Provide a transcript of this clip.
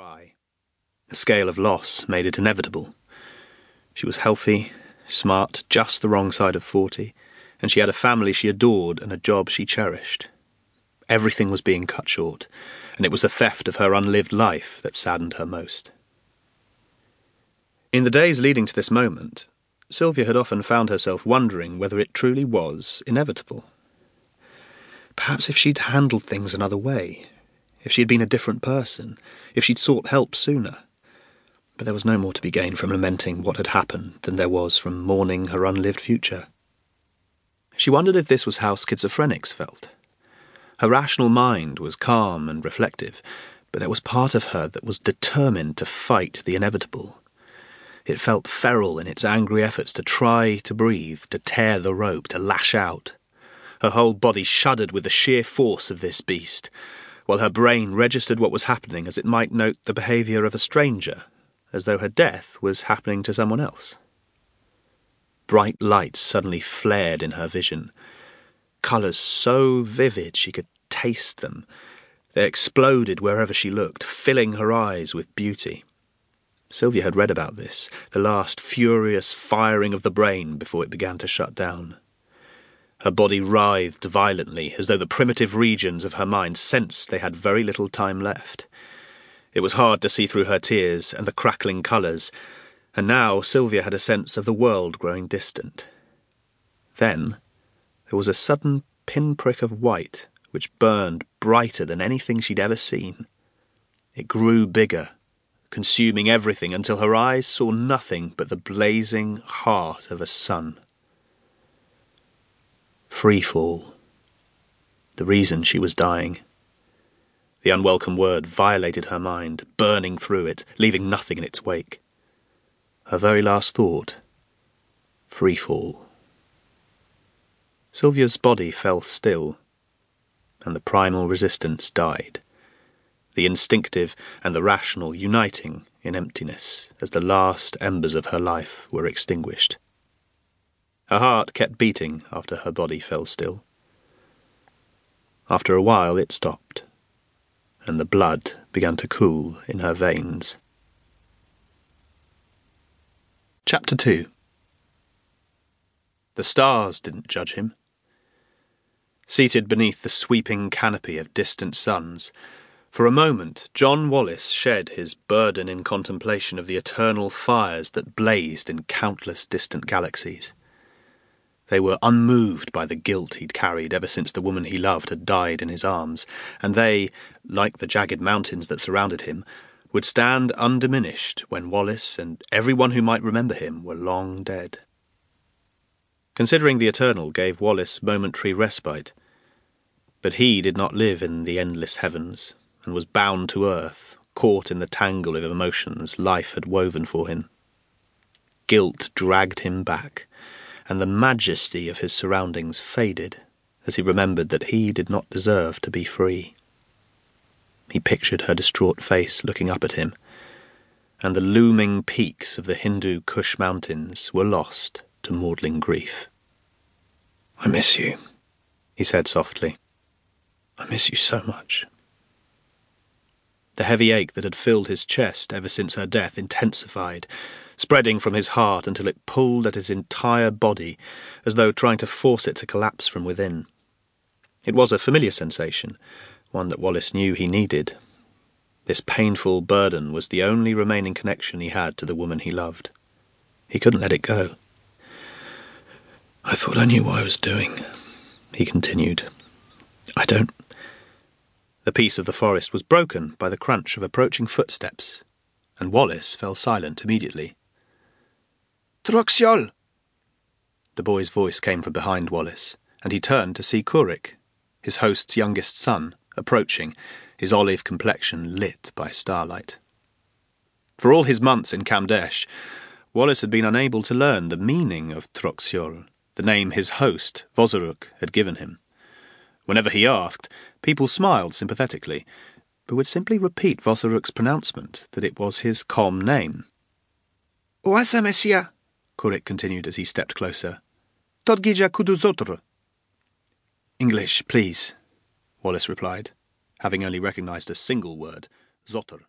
cry. The scale of loss made it inevitable. She was healthy, smart, just the wrong side of forty, and she had a family she adored and a job she cherished. Everything was being cut short, and it was the theft of her unlived life that saddened her most. In the days leading to this moment, Sylvia had often found herself wondering whether it truly was inevitable. Perhaps if she'd handled things another way, if she had been a different person, if she'd sought help sooner. But there was no more to be gained from lamenting what had happened than there was from mourning her unlived future. She wondered if this was how schizophrenics felt. Her rational mind was calm and reflective, but there was part of her that was determined to fight the inevitable. It felt feral in its angry efforts to try to breathe, to tear the rope, to lash out. Her whole body shuddered with the sheer force of this beast, while her brain registered what was happening as it might note the behaviour of a stranger, as though her death was happening to someone else. Bright lights suddenly flared in her vision, colours so vivid she could taste them. They exploded wherever she looked, filling her eyes with beauty. Sylvia had read about this, the last furious firing of the brain before it began to shut down. Her body writhed violently, as though the primitive regions of her mind sensed they had very little time left. It was hard to see through her tears and the crackling colours, and now Sylvia had a sense of the world growing distant. Then there was a sudden pinprick of white which burned brighter than anything she'd ever seen. It grew bigger, consuming everything until her eyes saw nothing but the blazing heart of a sun. Free fall. The reason she was dying. The unwelcome word violated her mind, burning through it, leaving nothing in its wake. Her very last thought free fall. Sylvia's body fell still, and the primal resistance died, the instinctive and the rational uniting in emptiness as the last embers of her life were extinguished. Her heart kept beating after her body fell still. After a while it stopped, and the blood began to cool in her veins. Chapter 2 The stars didn't judge him. Seated beneath the sweeping canopy of distant suns, for a moment John Wallace shed his burden in contemplation of the eternal fires that blazed in countless distant galaxies. They were unmoved by the guilt he'd carried ever since the woman he loved had died in his arms, and they, like the jagged mountains that surrounded him, would stand undiminished when Wallace and everyone who might remember him were long dead. Considering the eternal gave Wallace momentary respite, but he did not live in the endless heavens, and was bound to earth, caught in the tangle of emotions life had woven for him. Guilt dragged him back and the majesty of his surroundings faded as he remembered that he did not deserve to be free. He pictured her distraught face looking up at him, and the looming peaks of the Hindu Kush mountains were lost to maudlin grief. I miss you, he said softly. I miss you so much. The heavy ache that had filled his chest ever since her death intensified spreading from his heart until it pulled at his entire body, as though trying to force it to collapse from within. It was a familiar sensation, one that Wallace knew he needed. This painful burden was the only remaining connection he had to the woman he loved. He couldn't let it go. I thought I knew what I was doing, he continued. I don't. The peace of the forest was broken by the crunch of approaching footsteps, and Wallace fell silent immediately. Troxiol! The boy's voice came from behind Wallace, and he turned to see Kurik, his host's youngest son, approaching, his olive complexion lit by starlight. For all his months in Kamdesh, Wallace had been unable to learn the meaning of Troxiol, the name his host, Vozaruk, had given him. Whenever he asked, people smiled sympathetically, but would simply repeat Vozaruk's pronouncement that it was his Com name. Oasa Messia! Kurik continued as he stepped closer. Todgija kuduzotr. English, please, Wallace replied, having only recognized a single word, Zotr.